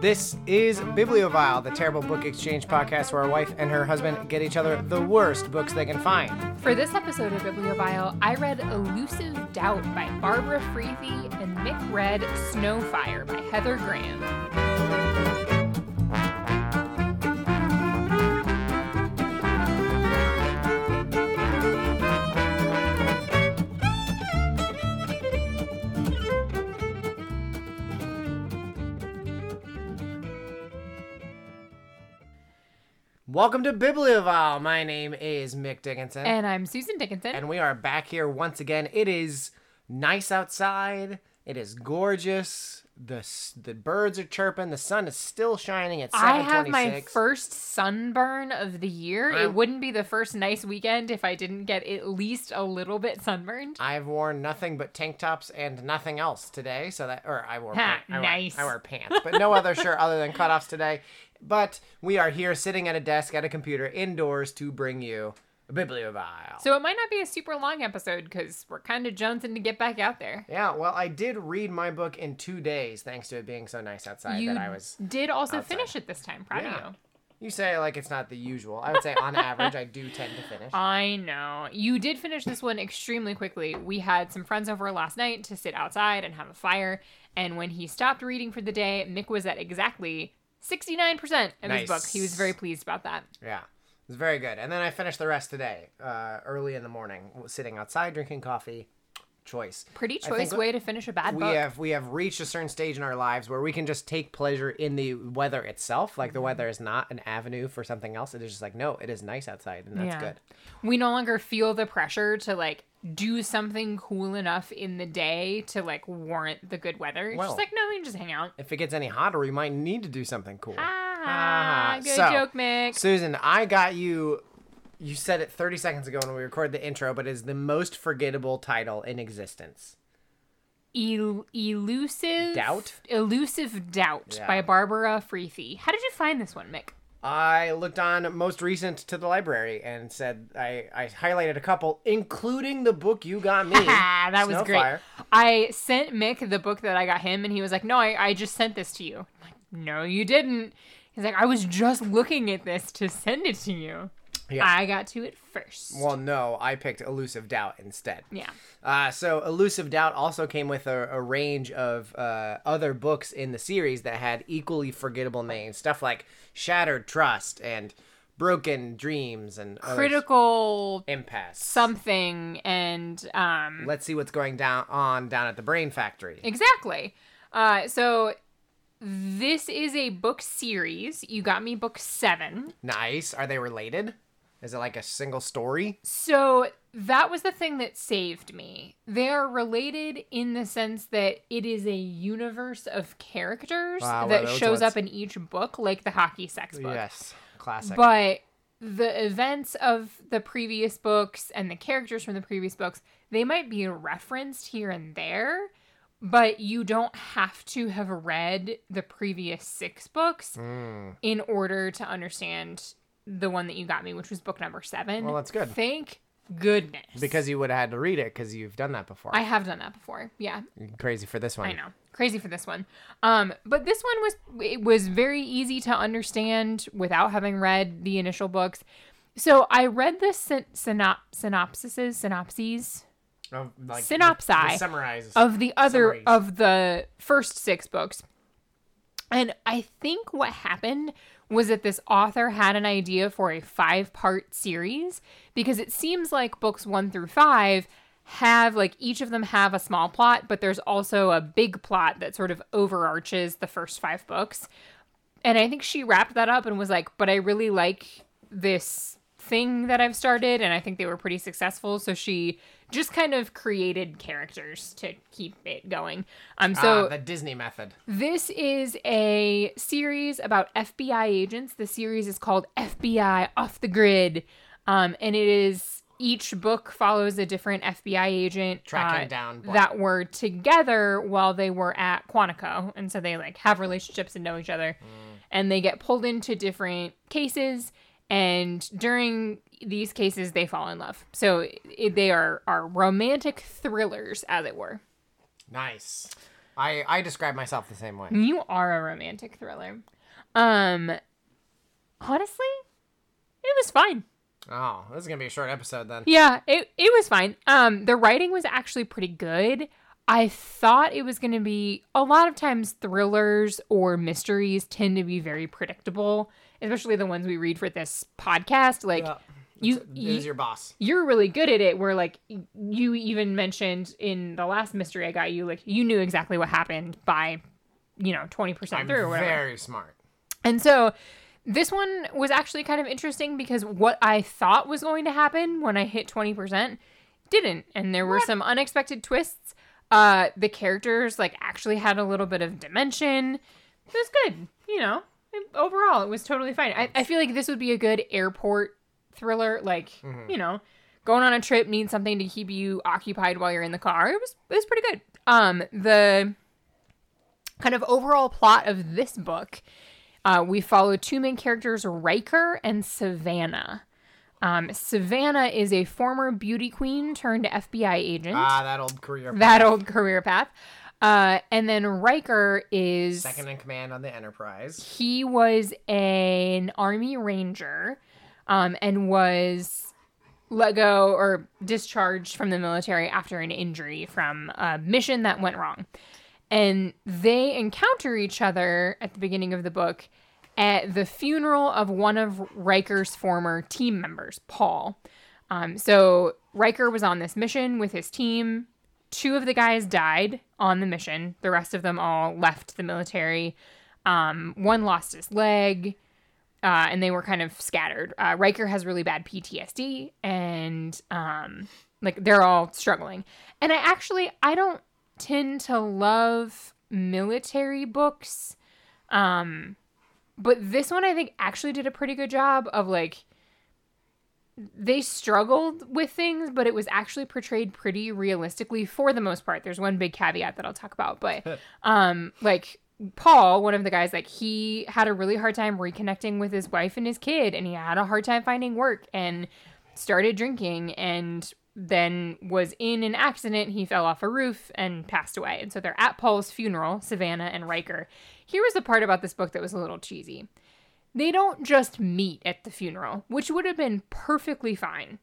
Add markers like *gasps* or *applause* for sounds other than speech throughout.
This is Bibliovile, the terrible book exchange podcast where a wife and her husband get each other the worst books they can find. For this episode of Bibliovile, I read Elusive Doubt by Barbara Freethy and Mick read Snowfire by Heather Graham. Welcome to Bibliovile. My name is Mick Dickinson. And I'm Susan Dickinson. and we are back here once again. It is nice outside. It is gorgeous. The the birds are chirping. The sun is still shining at seven twenty six. I have my first sunburn of the year. I'm- It wouldn't be the first nice weekend if I didn't get at least a little bit sunburned. I've worn nothing but tank tops and nothing else today. So that, or I wore, Ha, pa- I, nice. wear, I wear pants, but no other shirt other than cutoffs today. But we are here sitting at a desk at a computer indoors to bring you a bibliovile. So it might not be a super long episode because we're kind of jonesing to get back out there. yeah, well, I did read my book in two days, thanks to it being so nice outside You that I was. did also outside. finish it this time. Proud Yeah. of you. You say like it's not the usual. I would say on average, I do tend to finish. *laughs* I know. You did finish this one extremely quickly. We had some friends over last night to sit outside and have a fire. And when he stopped reading for the day, Mick was at exactly 69% of his book. He was very pleased about that. Yeah, was very good. And then I finished the rest today, uh, early in the morning, sitting outside drinking coffee. Choice. Pretty choice way to finish a bad we book. have we have reached a certain stage in our lives where we can just take pleasure in the weather itself. Like Mm-hmm. the weather is not an avenue for something else. It is just like no, it is nice outside, and that's Yeah. good. We no longer feel the pressure to like do something cool enough in the day to like warrant the good weather. It's Well. just like, no, we can just hang out. If it gets any hotter, we might need to do something cool. Ah, good So, joke, Mick. Susan, I got you. You said it 30 seconds ago when we recorded the intro, but it is the most forgettable title in existence. El- elusive Doubt? Elusive Doubt Yeah. by Barbara Freethy. How did you find this one, Mick? I looked on most recent to the library and said I, I highlighted a couple, including the book you got me. *laughs* Ah, that was great. I sent Mick the book that I got him, and he was like, "No, I, I just sent this to you." I'm like, "No, you didn't." He's like, "I was just looking at this to send it to you." Yeah. I got to it first. Well, no, I picked Elusive Doubt instead. yeah. Uh, so Elusive Doubt also came with a, a range of uh, other books in the series that had equally forgettable names. Stuff like Shattered Trust and Broken Dreams and. Critical Impasse. something, and um, Let's see what's going down on down at the Brain Factory. exactly. Uh, so this is a book series. You got me book seven. Nice. Are they related? Is it like a single story? So that was the thing that saved me. They are related in the sense that it is a universe of characters Wow, that shows ones- up in each book, like the hockey sex book. Yes. Classic. But the events of the previous books and the characters from the previous books, they might be referenced here and there, but you don't have to have read the previous six books Mm. in order to understand the one that you got me, which was book number seven. Well, that's good. Thank goodness. because you would have had to read it because you've done that before. I have done that before. Yeah, Crazy for this one. I know. Crazy for this one. Um, but this one was it was very easy to understand without having read the initial books. So I read the syn- synop- synopsises, synopses Of, like, Synopsi the- the summarize. of the other Summaries. of the first six books. And I think what happened was that this author had an idea for a five part series because it seems like books one through five have like each of them have a small plot, but there's also a big plot that sort of overarches the first five books. And I think she wrapped that up and was like, but I really like this thing that I've started, and I think they were pretty successful. So she just kind of created characters to keep it going. Um, so ah, the Disney method. this is a series about FBI agents. The series is called FBI Off the Grid, um, and it is each book follows a different FBI agent Tracking uh, down blah. that were together while they were at Quantico, and so they like have relationships and know each other, and they get pulled into different cases. And during these cases, they fall in love. So it, they are are romantic thrillers, as it were. Nice. I I describe myself the same way. You are a romantic thriller. Um, honestly, it was fine. Oh, this is gonna be a short episode then. Yeah, it it was fine. Um, the writing was actually pretty good. I thought it was going to be a lot of times thrillers or mysteries tend to be very predictable, especially the ones we read for this podcast. Like Yeah. you, you your boss. You're really good at it where like you even mentioned in the last mystery I got you like you knew exactly what happened by you know 20% I'm through or whatever. very smart. And so this one was actually kind of interesting because what I thought was going to happen when I hit 20% didn't. And there were some unexpected twists. Uh the characters like actually had a little bit of dimension. It was good, you know. Overall, it was totally fine. I, I feel like this would be a good airport thriller, like, you know, going on a trip needs something to keep you occupied while you're in the car. It was it was pretty good. Um the kind of overall plot of this book uh, we follow two main characters, Riker and Savannah. Um, Savannah is a former beauty queen turned FBI agent. Ah, that old career. that old career path. Uh, and then Riker is second in command on the Enterprise. he was an army ranger, um, and was let go or discharged from the military after an injury from a mission that went wrong. And they encounter each other at the beginning of the book at the funeral of one of Riker's former team members, Paul. Um, so Riker was on this mission with his team. Two of the guys died on the mission. The rest of them all left the military. Um, one lost his leg, uh, and they were kind of scattered. Uh, Riker has really bad PTSD, and um, like they're all struggling. And I actually I don't tend to love military books, um, but this one I think actually did a pretty good job of like they struggled with things, but it was actually portrayed pretty realistically for the most part. There's one big caveat that I'll talk about, but *laughs* um like Paul, one of the guys, like he had a really hard time reconnecting with his wife and his kid, and he had a hard time finding work and started drinking and then was in an accident. He fell off a roof and passed away. And so they're at Paul's funeral, Savannah and Riker. Here was the part about this book that was a little cheesy. They don't just meet at the funeral, which would have been perfectly fine.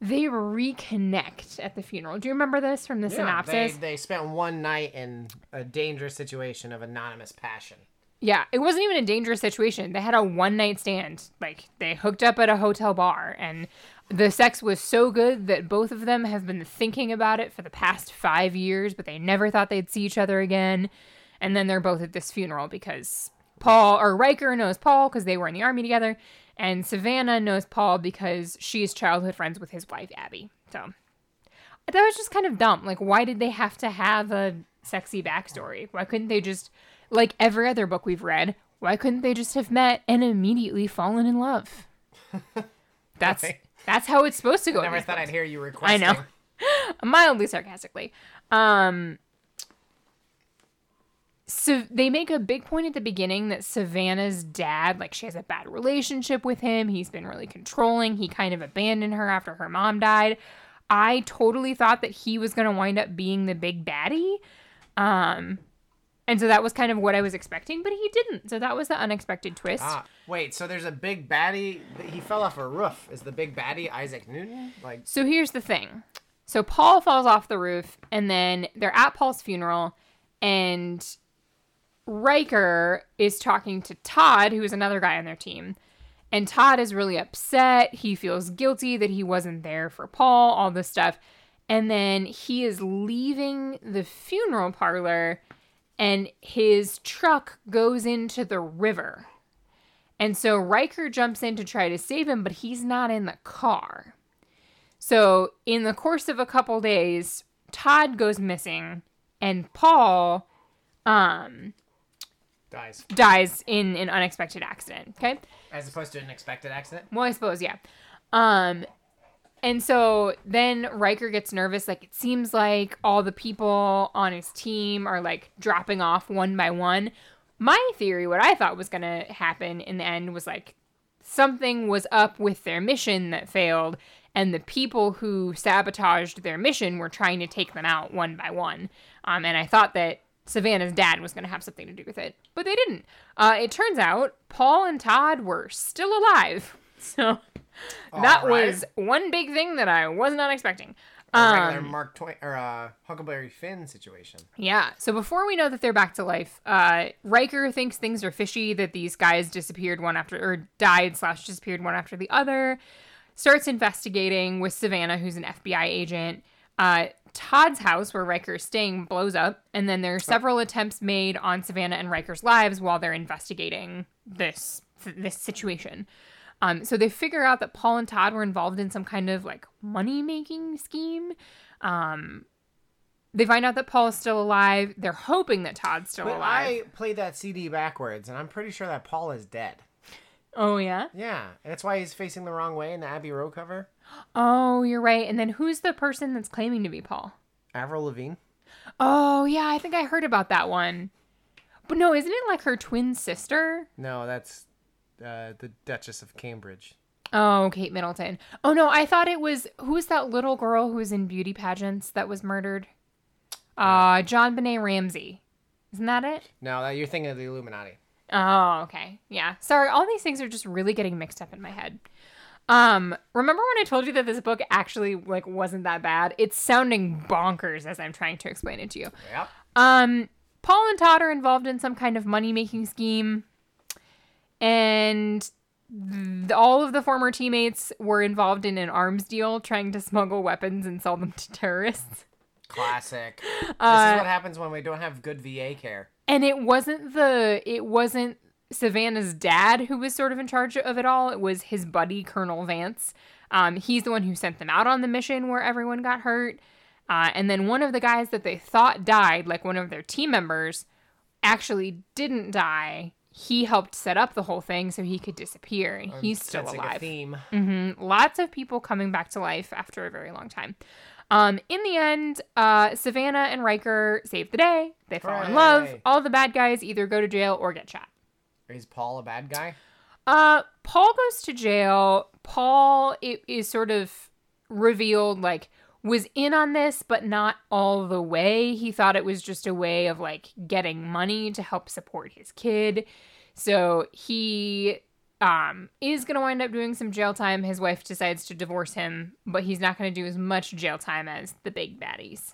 They reconnect at the funeral. Do you remember this from the Yeah, synopsis? They, they spent one night in a dangerous situation of anonymous passion. Yeah, it wasn't even a dangerous situation. They had a one night stand. Like they hooked up at a hotel bar and the sex was so good that both of them have been thinking about it for the past 5 years, but they never thought they'd see each other again. And then they're both at this funeral because Paul or Riker knows Paul because they were in the army together and Savannah knows Paul because she's childhood friends with his wife Abby. So that was just kind of dumb. Like, why did they have to have a sexy backstory? Why couldn't they just, like every other book we've read, why couldn't they just have met and immediately fallen in love? *laughs* That's Right. that's how it's supposed to go. in Never thought books. I'd hear you request. I know, *laughs* mildly sarcastically. Um, so they make a big point at the beginning that Savannah's dad, like she has a bad relationship with him. He's been really controlling. He kind of abandoned her after her mom died. I totally thought that he was going to wind up being the big baddie. Um, and so that was kind of what I was expecting, but he didn't. So that was the unexpected twist. Ah, wait, so there's a big baddie. He fell off a roof. Is the big baddie Isaac Newton? Like, So here's the thing. So Paul falls off the roof, and then they're at Paul's funeral, and Riker is talking to Todd, who is another guy on their team. And Todd is really upset. He feels guilty that he wasn't there for Paul, all this stuff. And then he is leaving the funeral parlor, and his truck goes into the river. And so Riker jumps in to try to save him, but he's not in the car. So, in the course of a couple days, Todd goes missing and Paul um dies. dies in an unexpected accident, okay? As opposed to an expected accident. Well, I suppose, yeah. Um and so then Riker gets nervous like it seems like all the people on his team are like dropping off one by one. My theory what I thought was going to happen in the end was like something was up with their mission that failed and the people who sabotaged their mission were trying to take them out one by one um, and i thought that Savannah's dad was going to have something to do with it, but they didn't. Uh, it turns out Paul and Todd were still alive. *laughs* So that right. was one big thing that I was not expecting. A regular Um, Mark Twain or uh, Huckleberry Finn situation. Yeah. So before we know that they're back to life, uh, Riker thinks things are fishy. That these guys disappeared one after or died slash disappeared one after the other. Starts investigating with Savannah, who's an FBI agent. Uh, Todd's house, where Riker's staying, blows up, and then there are several attempts made on Savannah and Riker's lives while they're investigating this this situation. Um, so they figure out that Paul and Todd were involved in some kind of like money making scheme. Um, they find out that Paul is still alive. They're hoping that Todd's still But alive. I played that CD backwards, and I'm pretty sure that Paul is dead. Oh yeah. Yeah, and that's why he's facing the wrong way in the Abbey Road cover. Oh, you're right. And then who's the person that's claiming to be Paul? Avril Lavigne. Oh yeah, I think I heard about that one. But no, isn't it like her twin sister? No, that's uh, the Duchess of Cambridge. Oh, Kate Middleton. Oh no, I thought it was who's that little girl who was in beauty pageants that was murdered? Uh, JonBenét Ramsey. Isn't that it? No, that you're thinking of the Illuminati. Oh, okay. Yeah. Sorry, all these things are just really getting mixed up in my head. Um, remember when I told you that this book actually like wasn't that bad? It's sounding bonkers as I'm trying to explain it to you. Yep. Um, Paul and Todd are involved in some kind of money making scheme, and th- all of the former teammates were involved in an arms deal trying to smuggle weapons and sell them *laughs* to terrorists. Classic. this Uh, is what happens when we don't have good VA care. And it wasn't the it wasn't Savannah's dad who was sort of in charge of it all. It was his buddy Colonel Vance. Um, he's the one who sent them out on the mission where everyone got hurt. Uh, and then one of the guys that they thought died, like one of their team members, actually didn't die. He helped set up the whole thing so he could disappear, and he's still alive. theme. hmm Lots of people coming back to life after a very long time. Um, in the end, uh, Savannah and Riker save the day. They fall in love. All the bad guys either go to jail or get shot. Is Paul a bad guy? Uh, Paul goes to jail. Paul it is sort of revealed like was in on this, but not all the way. He thought it was just a way of like getting money to help support his kid. So he um is going to wind up doing some jail time. His wife decides to divorce him, but he's not going to do as much jail time as the big baddies.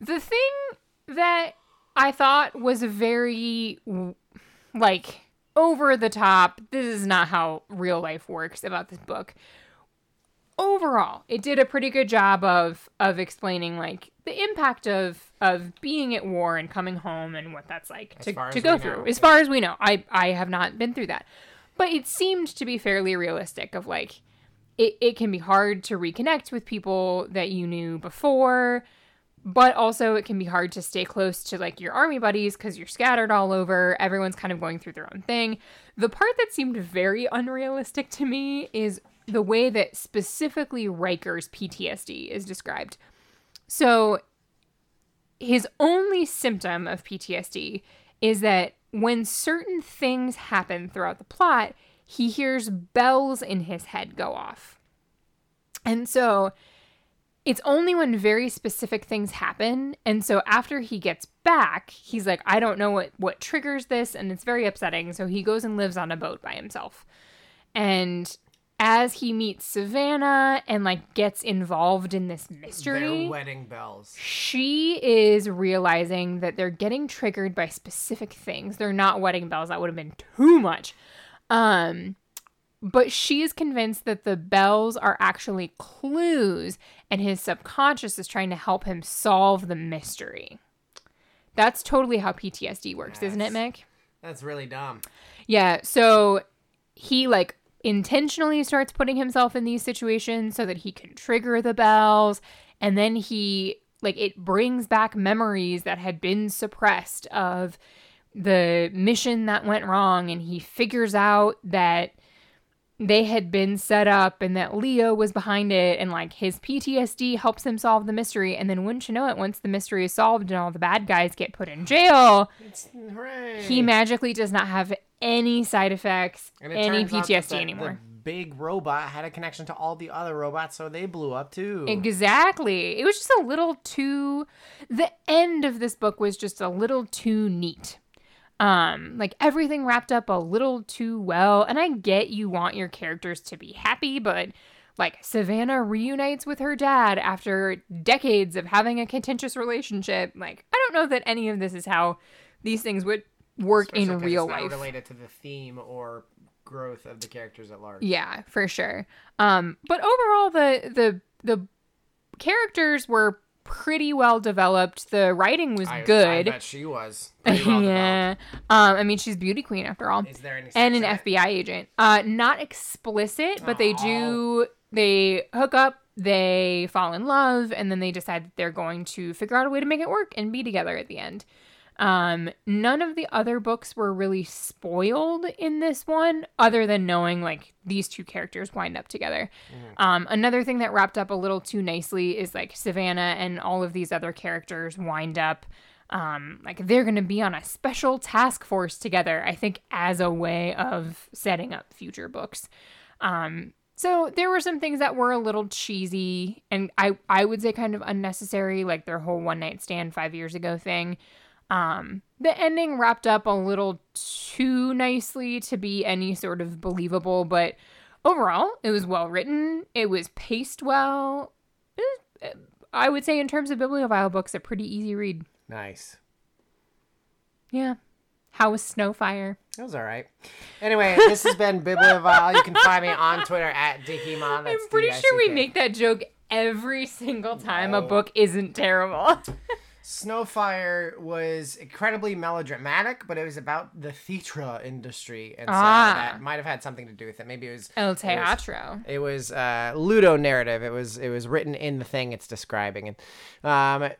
The thing that I thought was a very like over the top. This is not how real life works about this book. Overall, it did a pretty good job of of explaining like the impact of of being at war and coming home and what that's like As to, to go through. know, As far as we know, I I have not been through that, but it seemed to be fairly realistic. Of like, it it can be hard to reconnect with people that you knew before but also it can be hard to stay close to like your army buddies because you're scattered all over. Everyone's kind of going through their own thing. The part that seemed very unrealistic to me is the way that specifically riker's ptsd is described. So his only symptom of ptsd is that when certain things happen throughout the plot he hears bells in his head go off. And so it's only when very specific things happen and so after he gets back he's like i don't know what what triggers this and it's very upsetting so he goes and lives on a boat by himself and as he meets savannah and like gets involved in this mystery Their wedding bells. she is realizing that they're getting triggered by specific things. They're not wedding bells. That would have been too much. Um, but she is convinced that the bells are actually clues and his subconscious is trying to help him solve the mystery. That's totally how PTSD works, isn't it, Mick? That's really dumb. Yeah, so he like intentionally starts putting himself in these situations so that he can trigger the bells and then he like it brings back memories that had been suppressed of the mission that went wrong and he figures out that they had been set up and that Leo was behind it and like his PTSD helps him solve the mystery and then wouldn't you know it once the mystery is solved and all the bad guys get put in jail It's he magically does not have any side effects, any turns out that PTSD the- anymore. The big robot had a connection to all the other robots, so they blew up too. Exactly. It was just a little too the end of this book was just a little too neat. Um like everything wrapped up a little too well and I get you want your characters to be happy but like Savannah reunites with her dad after decades of having a contentious relationship. Like I don't know that any of this is how these things would work Especially in real life. related to the theme or growth of the characters at large. Yeah, for sure. Um, but overall, the the the characters were pretty well developed. The writing was I, I good. bet she was. Well *laughs* yeah. Um, I mean, she's beauty queen after all. Is there any and an? FBI agent. Uh, not explicit, but they do. They hook up. They fall in love, and then they decide that they're going to figure out a way to make it work and be together at the end. Um, none of the other books were really spoiled in this one, other than knowing like these two characters wind up together. Um, another thing that wrapped up a little too nicely is like Savannah and all of these other characters wind up. Um, like they're gonna be on a special task force together, I think, as a way of setting up future books. Um, so there were some things that were a little cheesy and I, I would say kind of unnecessary, like their whole one night stand five years ago thing. Um, the ending wrapped up a little too nicely to be any sort of believable, but overall, it was well written. It was paced well. Was, I would say, in terms of bibliovile books, a pretty easy read. Nice. Yeah. How was Snowfire? It was all right. Anyway, this has been Bibliovile. You can find me on Twitter at Dickymon. I'm pretty sure we make that joke every single time a book isn't terrible. *laughs* Snowfire was incredibly melodramatic, but it was about the theatre industry, and so Ah. that might have had something to do with it. Maybe it was El it was- Teatro. It was uh, Ludo narrative. It was it was written in the thing it's describing, and um,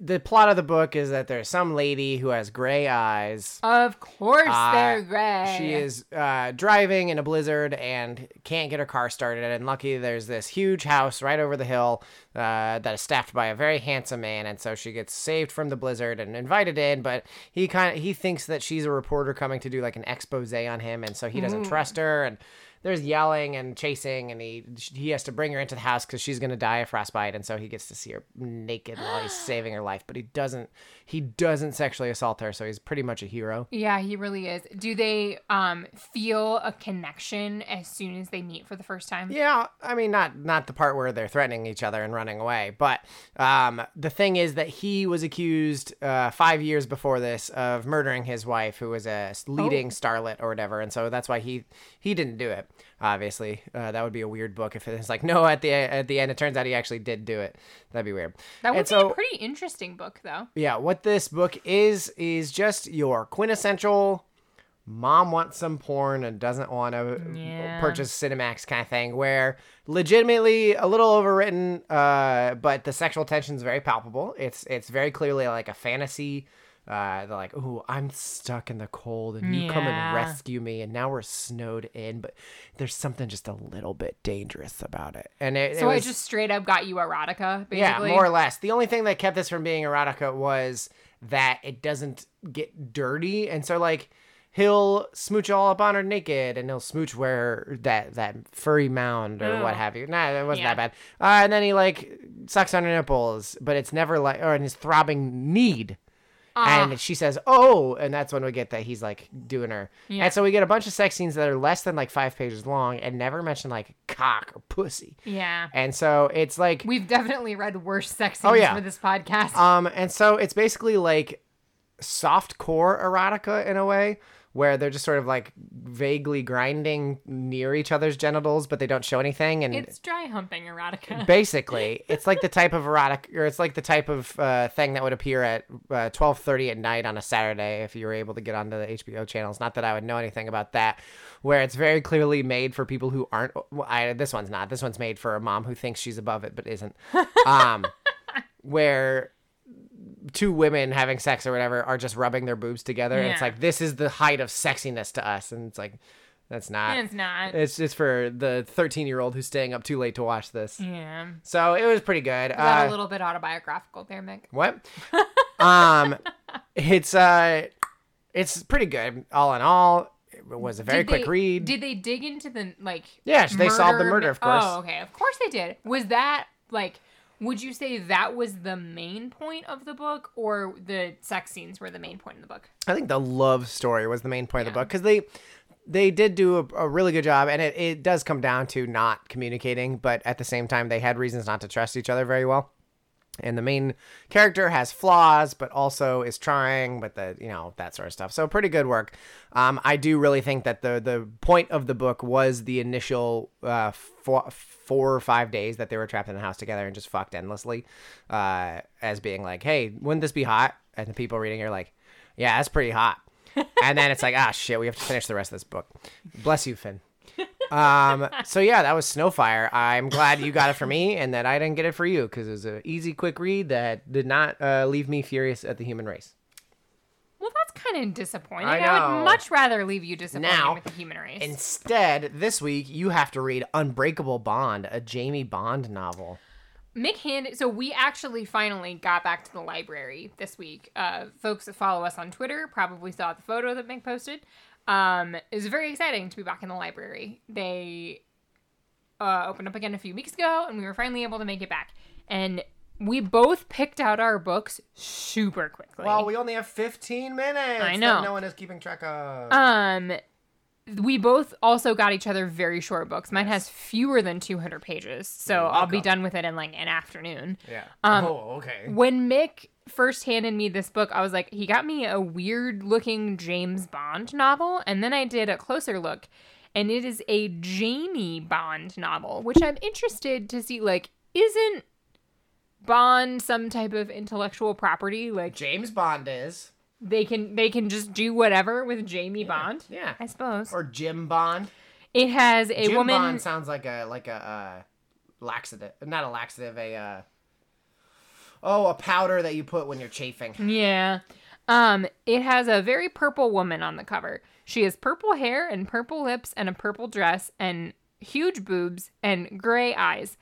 the plot of the book is that there's some lady who has gray eyes. Of course, Uh, they're gray. She is uh, driving in a blizzard and can't get her car started. And lucky there's this huge house right over the hill uh, that is staffed by a very handsome man. And so she gets saved from the blizzard and invited in. But he kind of he thinks that she's a reporter coming to do like an expose on him, and so he doesn't trust her. And there's yelling and chasing, and he he has to bring her into the house because she's gonna die of frostbite. And so he gets to see her naked while he's *gasps* saving her life. But he doesn't he doesn't sexually assault her, so he's pretty much a hero. Yeah, he really is. Do they um feel a connection as soon as they meet for the first time? Yeah, I mean not not the part where they're threatening each other and running away, but um, the thing is that he was accused uh, five years before this of murdering his wife, who was a leading starlet or whatever, and so that's why he he didn't do it. Obviously, uh, that would be a weird book if it's like *laughs* no at the at the end it turns out he actually did do it. That'd be weird. That would And be so- a pretty interesting book, though. yeah, what this book is is just your quintessential mom wants some porn and doesn't want to Yeah. purchase Cinemax kind of thing where legitimately a little overwritten uh but the sexual tension is very palpable. It's it's very clearly like a fantasy uh, they're like, "Ooh, I'm stuck in the cold, and you come and rescue me, and now we're snowed in." But there's something just a little bit dangerous about it, and it, it So I was- just straight up got you erotica, basically. yeah, more or less. The only thing that kept this from being erotica was that it doesn't get dirty, and so like he'll smooch all up on her naked, and he'll smooch where that that furry mound or what have you. Nah, it wasn't Yeah. that bad. Uh, and then he like sucks on her nipples, but it's never like or in his throbbing need. Ah. And she says, "Oh," and that's when we get that he's like doing her. Yeah. And so we get a bunch of sex scenes that are less than like five pages long and never mention like cock or pussy. yeah. And so it's like We've definitely read worse sex Oh, yeah. for this podcast. Um, and so it's basically like soft core erotica in a way, where they're just sort of like vaguely grinding near each other's genitals, but they don't show anything. And it's dry humping erotica. *laughs* basically, it's like the type of erotic, or it's like the type of uh, thing that would appear at uh, twelve thirty at night on a Saturday if you were able to get onto the HBO channels. Not that I would know anything about that. Where it's very clearly made for people who aren't. Well, I, this one's not. This one's made for a mom who thinks she's above it but isn't. Um, *laughs* where two women having sex or whatever are just rubbing their boobs together. And it's like this is the height of sexiness to us, and it's like that's not. it's not. It's just for the 13 year old who's staying up too late to watch this. yeah. So it was pretty good. Is that Uh, a little bit autobiographical there, Mick? what? *laughs* um, it's uh, it's pretty good. All in all, It was a very Did quick they- read. Did they dig into the like? Yeah, they solved the murder, of course. Oh, okay. Of course they did. Was that like? Would you say that was the main point of the book, or the sex scenes were the main point of the book? I think the love story was the main point of the book because they they did do a, a really good job, and it, it does come down to not communicating, but at the same time, they had reasons not to trust each other very well. And the main character has flaws, but also is trying, but the you know that sort of stuff. So pretty good work. Um, I do really think that the the point of the book was the initial uh, four, four or five days that they were trapped in the house together and just fucked endlessly, uh, as being like, hey, wouldn't this be hot? And the people reading are like, yeah, that's pretty hot. *laughs* and then it's like, ah, shit, we have to finish the rest of this book. Bless you, Finn. Um, so yeah, that was Snowfire. I'm glad you got it for me and that I didn't get it for you because it was an easy, quick read that did not uh, leave me furious at the human race. Well, that's kind of disappointing. I I, would much rather leave you disappointed Now, with the human race. Instead, this week you have to read Unbreakable Bond, a Jamie Bond novel. Mick handed so we actually finally got back to the library this week. Uh, folks that follow us on Twitter probably saw the photo that Mick posted. Um, it was very exciting to be back in the library. They uh, opened up again a few weeks ago, and we were finally able to make it back. And we both picked out our books super quickly. Well, we only have 15 minutes. I that know. no one is keeping track of. Um, we both also got each other very short books. Mine has fewer than 200 pages, so I'll be done with it in like an afternoon. yeah. um, oh, okay. When Mick first handed me this book, I was like, he got me a weird looking James Bond novel, and then I did a closer look, and it is a Jamie Bond novel, which I'm interested to see. Like, isn't Bond some type of intellectual property? Like, James Bond is. they can they can just do whatever with Jamie Bond. Yeah. I suppose Or Jim Bond. it has a Jim woman. Bond sounds like a like a uh, laxative, not a laxative, a uh, oh, a powder that you put when you're chafing. Yeah. Um, it has a very purple woman on the cover. She has purple hair and purple lips and a purple dress and huge boobs and gray eyes.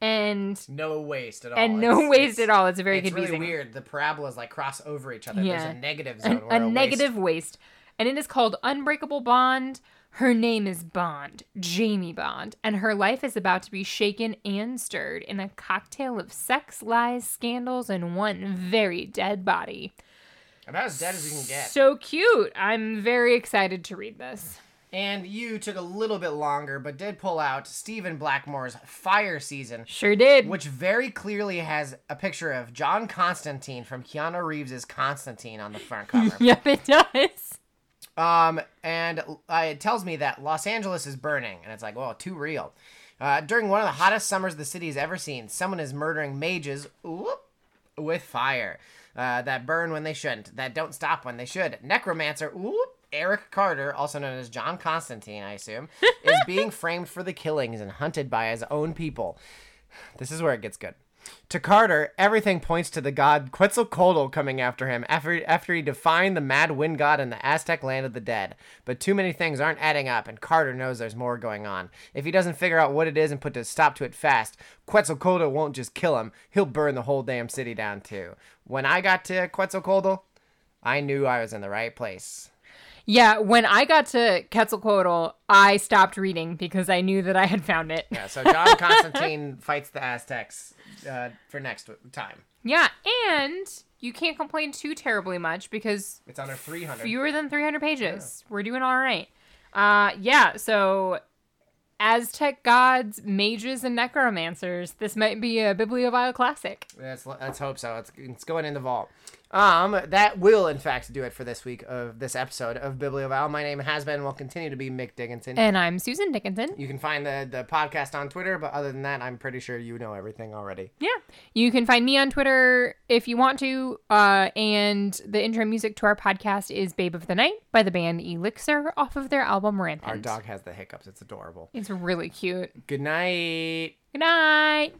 And No waste at all. and no It's- waste it's- at all. It's very good. It's confusing. really weird. The parabolas like cross over each other. Yeah. There's a negative zone. An- a waste- negative waste. And it is called Unbreakable Bond. Her name is Bond, Jamie Bond, and her life is about to be shaken and stirred in a cocktail of sex, lies, scandals, and one very dead body. About as dead as you can get. So cute. I'm very excited to read this. And you took a little bit longer, but did pull out Stephen Blackmore's Fire Season, Sure did. which very clearly has a picture of John Constantine from Keanu Reeves' Constantine on the front cover. *laughs* yep, it does. Um, and uh, it tells me that Los Angeles is burning, and it's like, well, too real. Uh, during one of the hottest summers the city has ever seen, someone is murdering mages whoop, with fire uh, that burn when they shouldn't, that don't stop when they should. Necromancer whoop, Eric Carter, also known as John Constantine, I assume, is *laughs* being framed for the killings and hunted by his own people. *sighs* This is where it gets good. To Carter, everything points to the god Quetzalcoatl coming after him after, after he defined the mad wind god in the Aztec land of the dead. But too many things aren't adding up, and Carter knows there's more going on. If he doesn't figure out what it is and put a stop to it fast, Quetzalcoatl won't just kill him, he'll burn the whole damn city down too. When I got to Quetzalcoatl, I knew I was in the right place. Yeah, when I got to Quetzalcoatl, I stopped reading because I knew that I had found it. Yeah, so John *laughs* Constantine fights the Aztecs uh, for next time. Yeah, and you can't complain too terribly much because It's under 300. fewer than 300 pages. We're doing all right. Uh, yeah, so Aztec gods, mages, and necromancers. This might be a bibliovile classic. Let's let's hope so. It's, it's going in the vault. Um, that will in fact do it for this week of this episode of Bibliovile. My name has been and will continue to be Mick Dickinson. And I'm Susan Dickinson. you can find the the podcast on Twitter, but other than that, I'm pretty sure you know everything already. Yeah. You can find me on Twitter if you want to. Uh, and the intro music to our podcast is Babe of the Night by the band Elixir off of their album Rampant. Our dog has the hiccups. It's adorable. It's really cute. Good night. Good night.